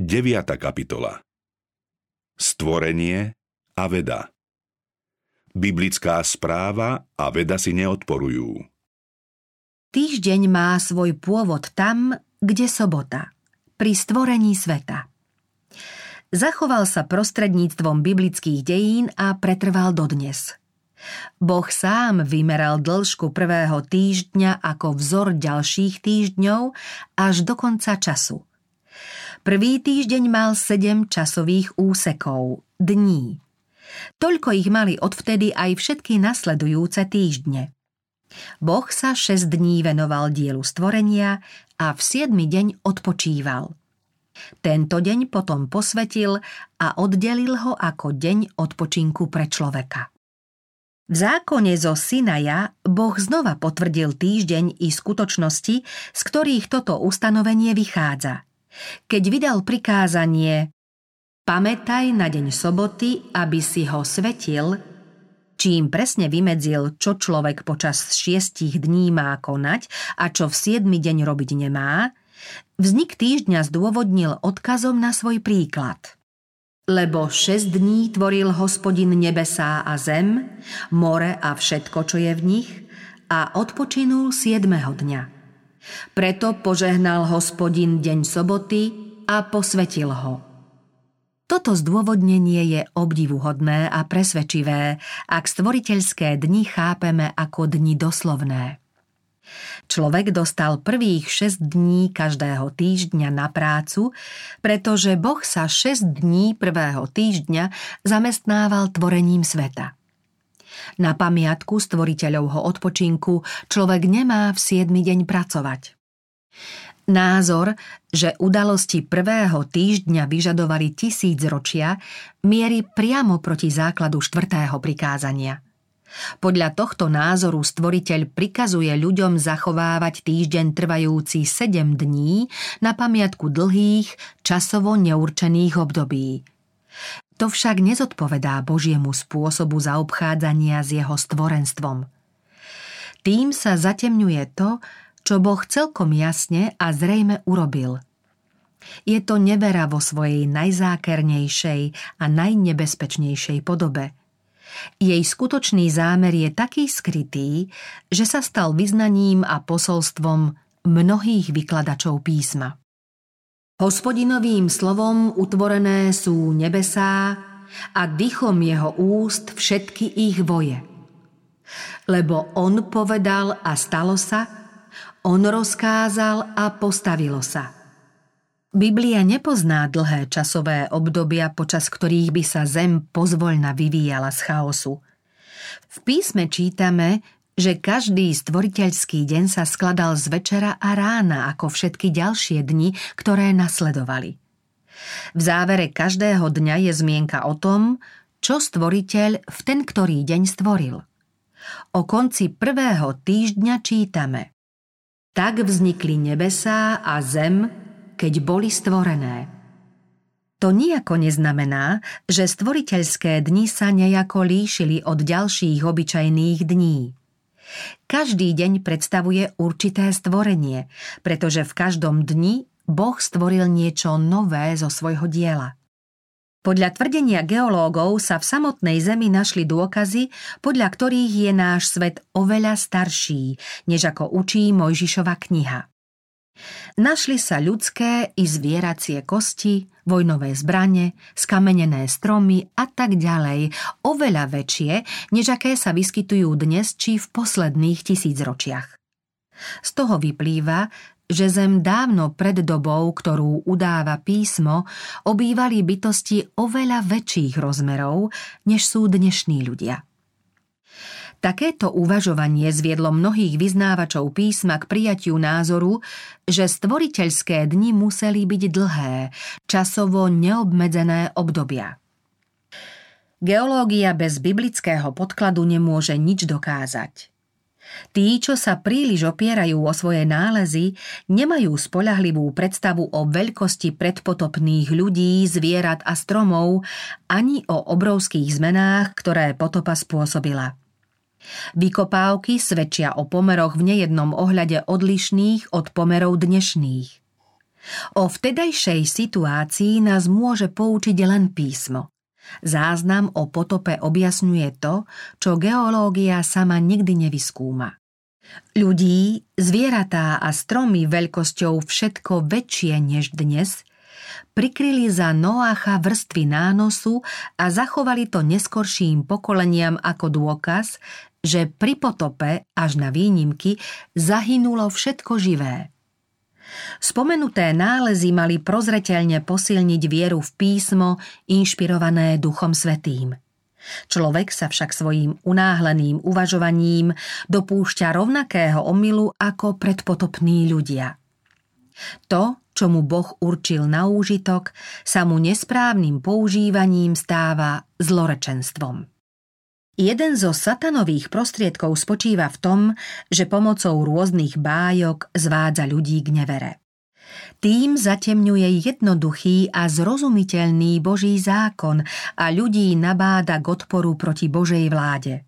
9. kapitola Stvorenie a veda Biblická správa a veda si neodporujú. Týždeň má svoj pôvod tam, kde sobota, pri stvorení sveta. Zachoval sa prostredníctvom biblických dejín a pretrval dodnes. Boh sám vymeral dĺžku prvého týždňa ako vzor ďalších týždňov až do konca času – Prvý týždeň mal 7 časových úsekov, dní. Toľko ich mali odvtedy aj všetky nasledujúce týždne. Boh sa 6 dní venoval dielu stvorenia a v 7 deň odpočíval. Tento deň potom posvetil a oddelil ho ako deň odpočinku pre človeka. V zákone zo Sinaja Boh znova potvrdil týždeň i skutočnosti, z ktorých toto ustanovenie vychádza – keď vydal prikázanie Pamätaj na deň soboty, aby si ho svetil, čím presne vymedzil, čo človek počas šiestich dní má konať a čo v siedmy deň robiť nemá, vznik týždňa zdôvodnil odkazom na svoj príklad. Lebo šesť dní tvoril hospodin nebesá a zem, more a všetko, čo je v nich, a odpočinul siedmeho dňa. Preto požehnal hospodin deň soboty a posvetil ho. Toto zdôvodnenie je obdivuhodné a presvedčivé, ak stvoriteľské dni chápeme ako dni doslovné. Človek dostal prvých 6 dní každého týždňa na prácu, pretože Boh sa 6 dní prvého týždňa zamestnával tvorením sveta. Na pamiatku stvoriteľovho odpočinku človek nemá v siedmy deň pracovať. Názor, že udalosti prvého týždňa vyžadovali tisíc ročia, mierí priamo proti základu štvrtého prikázania. Podľa tohto názoru stvoriteľ prikazuje ľuďom zachovávať týždeň trvajúci 7 dní na pamiatku dlhých, časovo neurčených období. To však nezodpovedá Božiemu spôsobu zaobchádzania s jeho stvorenstvom. Tým sa zatemňuje to, čo Boh celkom jasne a zrejme urobil. Je to nevera vo svojej najzákernejšej a najnebezpečnejšej podobe. Jej skutočný zámer je taký skrytý, že sa stal vyznaním a posolstvom mnohých vykladačov písma. Hospodinovým slovom utvorené sú nebesá a dychom jeho úst všetky ich voje. Lebo on povedal a stalo sa, on rozkázal a postavilo sa. Biblia nepozná dlhé časové obdobia, počas ktorých by sa zem pozvoľna vyvíjala z chaosu. V písme čítame, že každý stvoriteľský deň sa skladal z večera a rána ako všetky ďalšie dni, ktoré nasledovali. V závere každého dňa je zmienka o tom, čo stvoriteľ v ten ktorý deň stvoril. O konci prvého týždňa čítame Tak vznikli nebesá a zem, keď boli stvorené. To nijako neznamená, že stvoriteľské dni sa nejako líšili od ďalších obyčajných dní. Každý deň predstavuje určité stvorenie, pretože v každom dni Boh stvoril niečo nové zo svojho diela. Podľa tvrdenia geológov sa v samotnej Zemi našli dôkazy, podľa ktorých je náš svet oveľa starší, než ako učí Mojžišova kniha. Našli sa ľudské i zvieracie kosti, vojnové zbrane, skamenené stromy a tak ďalej, oveľa väčšie, než aké sa vyskytujú dnes či v posledných tisícročiach. Z toho vyplýva, že Zem dávno pred dobou, ktorú udáva písmo, obývali bytosti oveľa väčších rozmerov, než sú dnešní ľudia. Takéto uvažovanie zviedlo mnohých vyznávačov písma k prijatiu názoru, že stvoriteľské dni museli byť dlhé, časovo neobmedzené obdobia. Geológia bez biblického podkladu nemôže nič dokázať. Tí, čo sa príliš opierajú o svoje nálezy, nemajú spolahlivú predstavu o veľkosti predpotopných ľudí, zvierat a stromov, ani o obrovských zmenách, ktoré potopa spôsobila. Vykopávky svedčia o pomeroch v nejednom ohľade odlišných od pomerov dnešných. O vtedajšej situácii nás môže poučiť len písmo. Záznam o potope objasňuje to, čo geológia sama nikdy nevyskúma. Ľudí, zvieratá a stromy veľkosťou všetko väčšie než dnes prikryli za Noácha vrstvy nánosu a zachovali to neskorším pokoleniam ako dôkaz, že pri potope, až na výnimky, zahynulo všetko živé. Spomenuté nálezy mali prozreteľne posilniť vieru v písmo, inšpirované Duchom Svetým. Človek sa však svojím unáhleným uvažovaním dopúšťa rovnakého omylu ako predpotopní ľudia. To, čo mu Boh určil na úžitok, sa mu nesprávnym používaním stáva zlorečenstvom. Jeden zo satanových prostriedkov spočíva v tom, že pomocou rôznych bájok zvádza ľudí k nevere. Tým zatemňuje jednoduchý a zrozumiteľný Boží zákon a ľudí nabáda k odporu proti Božej vláde.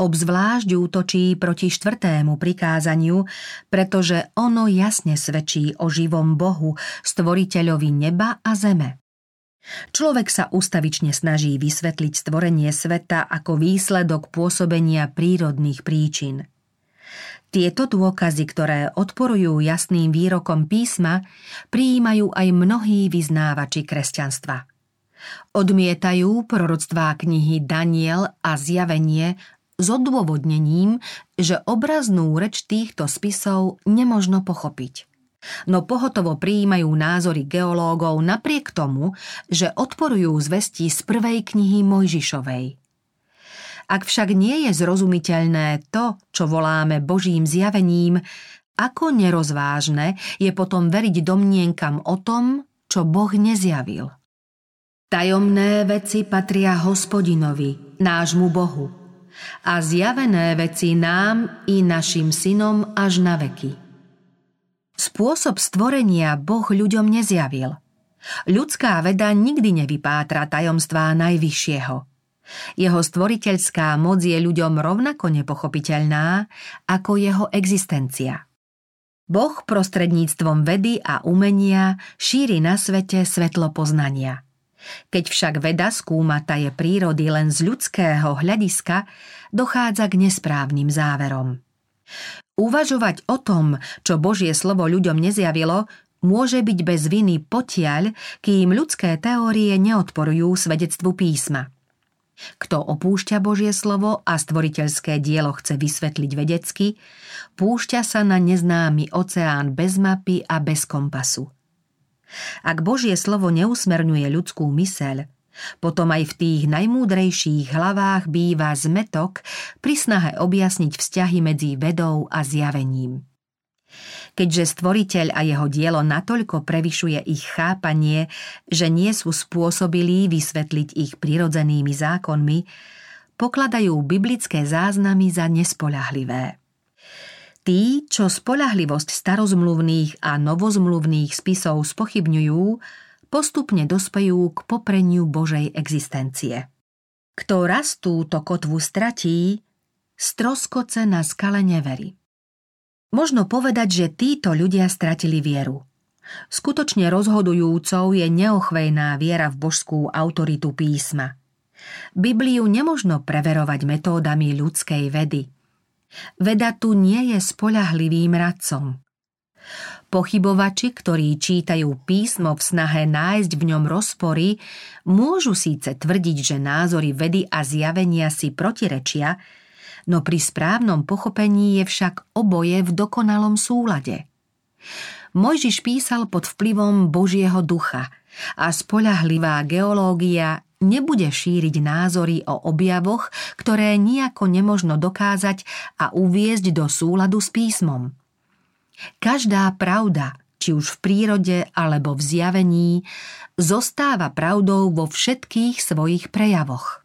Obzvlášť útočí proti štvrtému prikázaniu, pretože ono jasne svedčí o živom Bohu, stvoriteľovi neba a zeme. Človek sa ustavične snaží vysvetliť stvorenie sveta ako výsledok pôsobenia prírodných príčin. Tieto dôkazy, ktoré odporujú jasným výrokom písma, prijímajú aj mnohí vyznávači kresťanstva. Odmietajú proroctvá knihy Daniel a Zjavenie s odôvodnením, že obraznú reč týchto spisov nemožno pochopiť no pohotovo prijímajú názory geológov napriek tomu, že odporujú zvesti z prvej knihy Mojžišovej. Ak však nie je zrozumiteľné to, čo voláme Božím zjavením, ako nerozvážne je potom veriť domnienkam o tom, čo Boh nezjavil. Tajomné veci patria hospodinovi, nášmu Bohu, a zjavené veci nám i našim synom až na veky. Spôsob stvorenia Boh ľuďom nezjavil. Ľudská veda nikdy nevypátra tajomstvá Najvyššieho. Jeho stvoriteľská moc je ľuďom rovnako nepochopiteľná ako jeho existencia. Boh prostredníctvom vedy a umenia šíri na svete svetlo poznania. Keď však veda skúma taje prírody len z ľudského hľadiska, dochádza k nesprávnym záverom. Uvažovať o tom, čo Božie slovo ľuďom nezjavilo, môže byť bez viny potiaľ, kým ľudské teórie neodporujú svedectvu písma. Kto opúšťa Božie slovo a stvoriteľské dielo chce vysvetliť vedecky, púšťa sa na neznámy oceán bez mapy a bez kompasu. Ak Božie slovo neusmerňuje ľudskú myseľ, potom aj v tých najmúdrejších hlavách býva zmetok pri snahe objasniť vzťahy medzi vedou a zjavením. Keďže stvoriteľ a jeho dielo natoľko prevyšuje ich chápanie, že nie sú spôsobilí vysvetliť ich prirodzenými zákonmi, pokladajú biblické záznamy za nespoľahlivé. Tí, čo spolahlivosť starozmluvných a novozmluvných spisov spochybňujú, postupne dospejú k popreniu Božej existencie. Kto raz túto kotvu stratí, stroskoce na skale neverí. Možno povedať, že títo ľudia stratili vieru. Skutočne rozhodujúcou je neochvejná viera v božskú autoritu písma. Bibliu nemožno preverovať metódami ľudskej vedy. Veda tu nie je spolahlivým radcom. Pochybovači, ktorí čítajú písmo v snahe nájsť v ňom rozpory, môžu síce tvrdiť, že názory vedy a zjavenia si protirečia, no pri správnom pochopení je však oboje v dokonalom súlade. Mojžiš písal pod vplyvom Božieho ducha a spolahlivá geológia nebude šíriť názory o objavoch, ktoré nejako nemožno dokázať a uviezť do súladu s písmom. Každá pravda, či už v prírode alebo v zjavení, zostáva pravdou vo všetkých svojich prejavoch.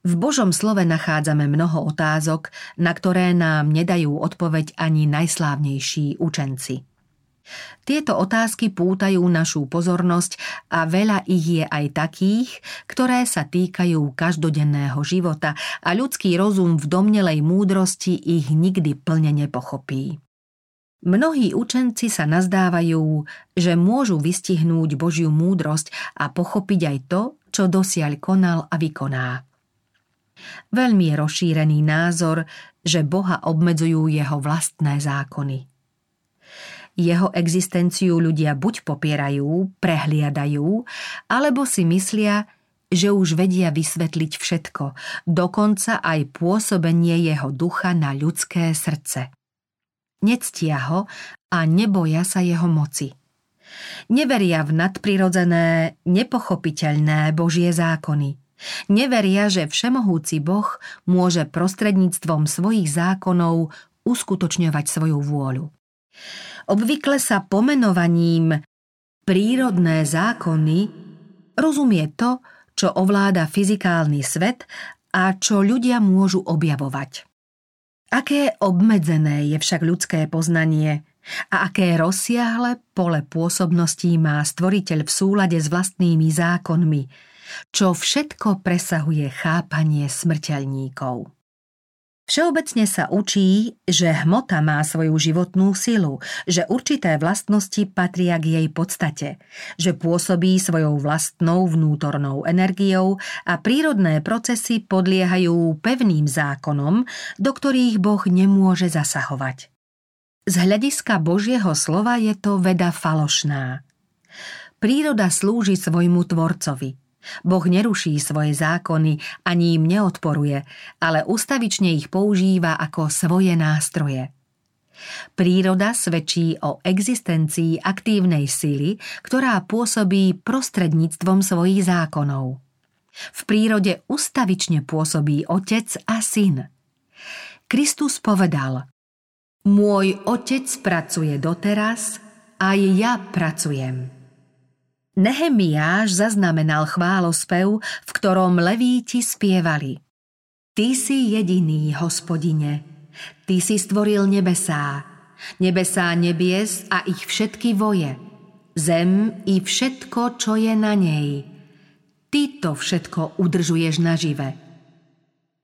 V Božom slove nachádzame mnoho otázok, na ktoré nám nedajú odpoveď ani najslávnejší učenci. Tieto otázky pútajú našu pozornosť a veľa ich je aj takých, ktoré sa týkajú každodenného života a ľudský rozum v domnelej múdrosti ich nikdy plne nepochopí. Mnohí učenci sa nazdávajú, že môžu vystihnúť Božiu múdrosť a pochopiť aj to, čo dosiaľ konal a vykoná. Veľmi je rozšírený názor, že Boha obmedzujú jeho vlastné zákony. Jeho existenciu ľudia buď popierajú, prehliadajú, alebo si myslia, že už vedia vysvetliť všetko, dokonca aj pôsobenie jeho ducha na ľudské srdce nectia ho a neboja sa jeho moci. Neveria v nadprirodzené, nepochopiteľné Božie zákony. Neveria, že všemohúci Boh môže prostredníctvom svojich zákonov uskutočňovať svoju vôľu. Obvykle sa pomenovaním prírodné zákony rozumie to, čo ovláda fyzikálny svet a čo ľudia môžu objavovať. Aké obmedzené je však ľudské poznanie a aké rozsiahle pole pôsobností má stvoriteľ v súlade s vlastnými zákonmi, čo všetko presahuje chápanie smrteľníkov. Všeobecne sa učí, že hmota má svoju životnú silu, že určité vlastnosti patria k jej podstate, že pôsobí svojou vlastnou vnútornou energiou a prírodné procesy podliehajú pevným zákonom, do ktorých Boh nemôže zasahovať. Z hľadiska Božieho slova je to veda falošná. Príroda slúži svojmu tvorcovi – Boh neruší svoje zákony ani im neodporuje, ale ustavične ich používa ako svoje nástroje. Príroda svedčí o existencii aktívnej sily, ktorá pôsobí prostredníctvom svojich zákonov. V prírode ustavične pôsobí otec a syn. Kristus povedal Môj otec pracuje doteraz, aj ja pracujem. Nehemiáš zaznamenal chválospev, v ktorom levíti spievali. Ty si jediný, hospodine, ty si stvoril nebesá, nebesá nebies a ich všetky voje, zem i všetko, čo je na nej. Ty to všetko udržuješ nažive.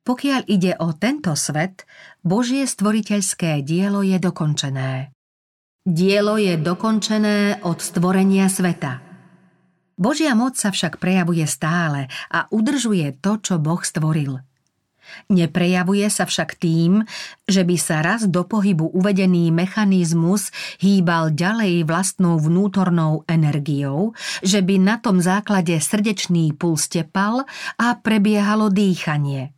Pokiaľ ide o tento svet, Božie stvoriteľské dielo je dokončené. Dielo je dokončené od stvorenia sveta – Božia moc sa však prejavuje stále a udržuje to, čo Boh stvoril. Neprejavuje sa však tým, že by sa raz do pohybu uvedený mechanizmus hýbal ďalej vlastnou vnútornou energiou, že by na tom základe srdečný puls tepal a prebiehalo dýchanie.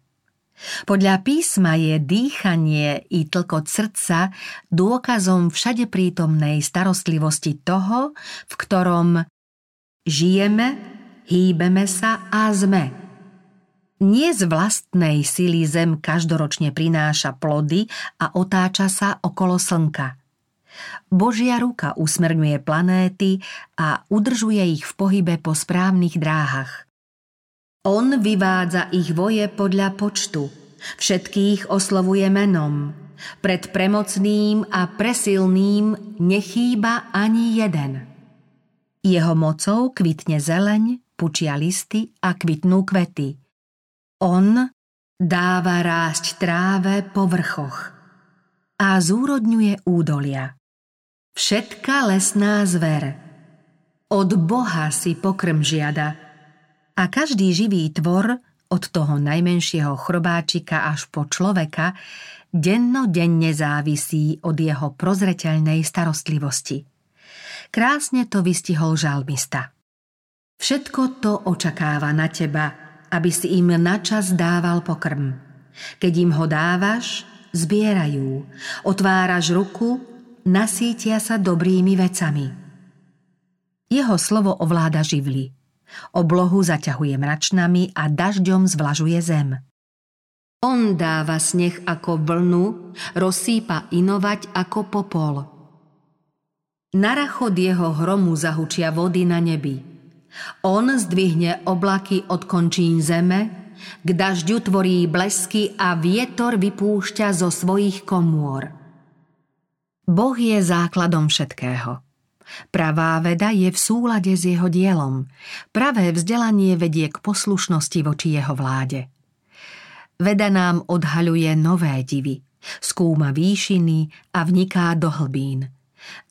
Podľa písma je dýchanie i tlkot srdca dôkazom všade prítomnej starostlivosti toho, v ktorom Žijeme, hýbeme sa a sme. Nie z vlastnej sily zem každoročne prináša plody a otáča sa okolo slnka. Božia ruka usmerňuje planéty a udržuje ich v pohybe po správnych dráhach. On vyvádza ich voje podľa počtu, všetkých oslovuje menom. Pred premocným a presilným nechýba ani jeden. Jeho mocou kvitne zeleň, pučia listy a kvitnú kvety. On dáva rásť tráve po vrchoch a zúrodňuje údolia. Všetka lesná zver od Boha si pokrm žiada a každý živý tvor od toho najmenšieho chrobáčika až po človeka denno-denne závisí od jeho prozreteľnej starostlivosti. Krásne to vystihol žalmista. Všetko to očakáva na teba, aby si im načas dával pokrm. Keď im ho dávaš, zbierajú. Otváraš ruku, nasítia sa dobrými vecami. Jeho slovo ovláda živly. Oblohu zaťahuje mračnami a dažďom zvlažuje zem. On dáva sneh ako vlnu, rozsýpa inovať ako popol – na rachod jeho hromu zahučia vody na nebi. On zdvihne oblaky od končín zeme, k dažďu tvorí blesky a vietor vypúšťa zo svojich komôr. Boh je základom všetkého. Pravá veda je v súlade s jeho dielom. Pravé vzdelanie vedie k poslušnosti voči jeho vláde. Veda nám odhaľuje nové divy – Skúma výšiny a vniká do hlbín.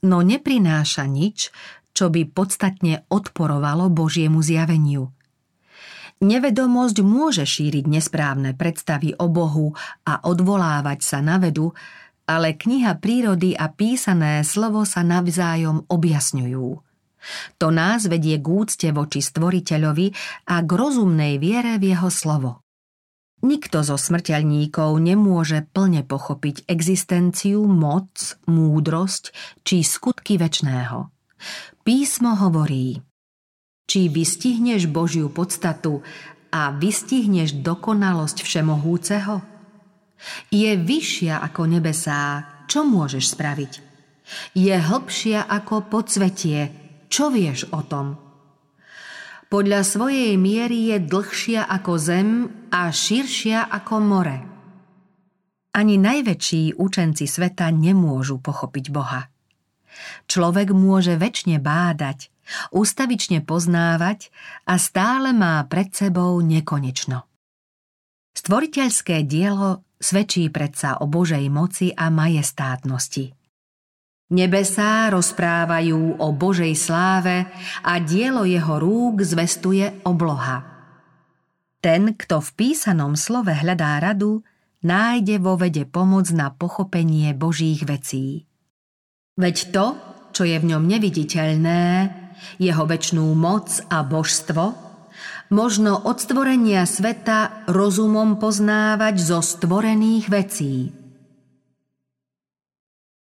No neprináša nič, čo by podstatne odporovalo Božiemu zjaveniu. Nevedomosť môže šíriť nesprávne predstavy o Bohu a odvolávať sa na vedu, ale kniha prírody a písané slovo sa navzájom objasňujú. To nás vedie k úcte voči stvoriteľovi a k rozumnej viere v jeho slovo. Nikto zo smrteľníkov nemôže plne pochopiť existenciu, moc, múdrosť či skutky väčného. Písmo hovorí Či vystihneš Božiu podstatu a vystihneš dokonalosť Všemohúceho? Je vyššia ako nebesá, čo môžeš spraviť? Je hlbšia ako podsvetie, čo vieš o tom? Podľa svojej miery je dlhšia ako zem a širšia ako more. Ani najväčší učenci sveta nemôžu pochopiť Boha. Človek môže väčšine bádať, ustavične poznávať a stále má pred sebou nekonečno. Stvoriteľské dielo svedčí predsa o Božej moci a majestátnosti. Nebesá rozprávajú o Božej sláve a dielo jeho rúk zvestuje obloha. Ten, kto v písanom slove hľadá radu, nájde vo vede pomoc na pochopenie Božích vecí. Veď to, čo je v ňom neviditeľné, jeho väčšnú moc a božstvo, možno od stvorenia sveta rozumom poznávať zo stvorených vecí –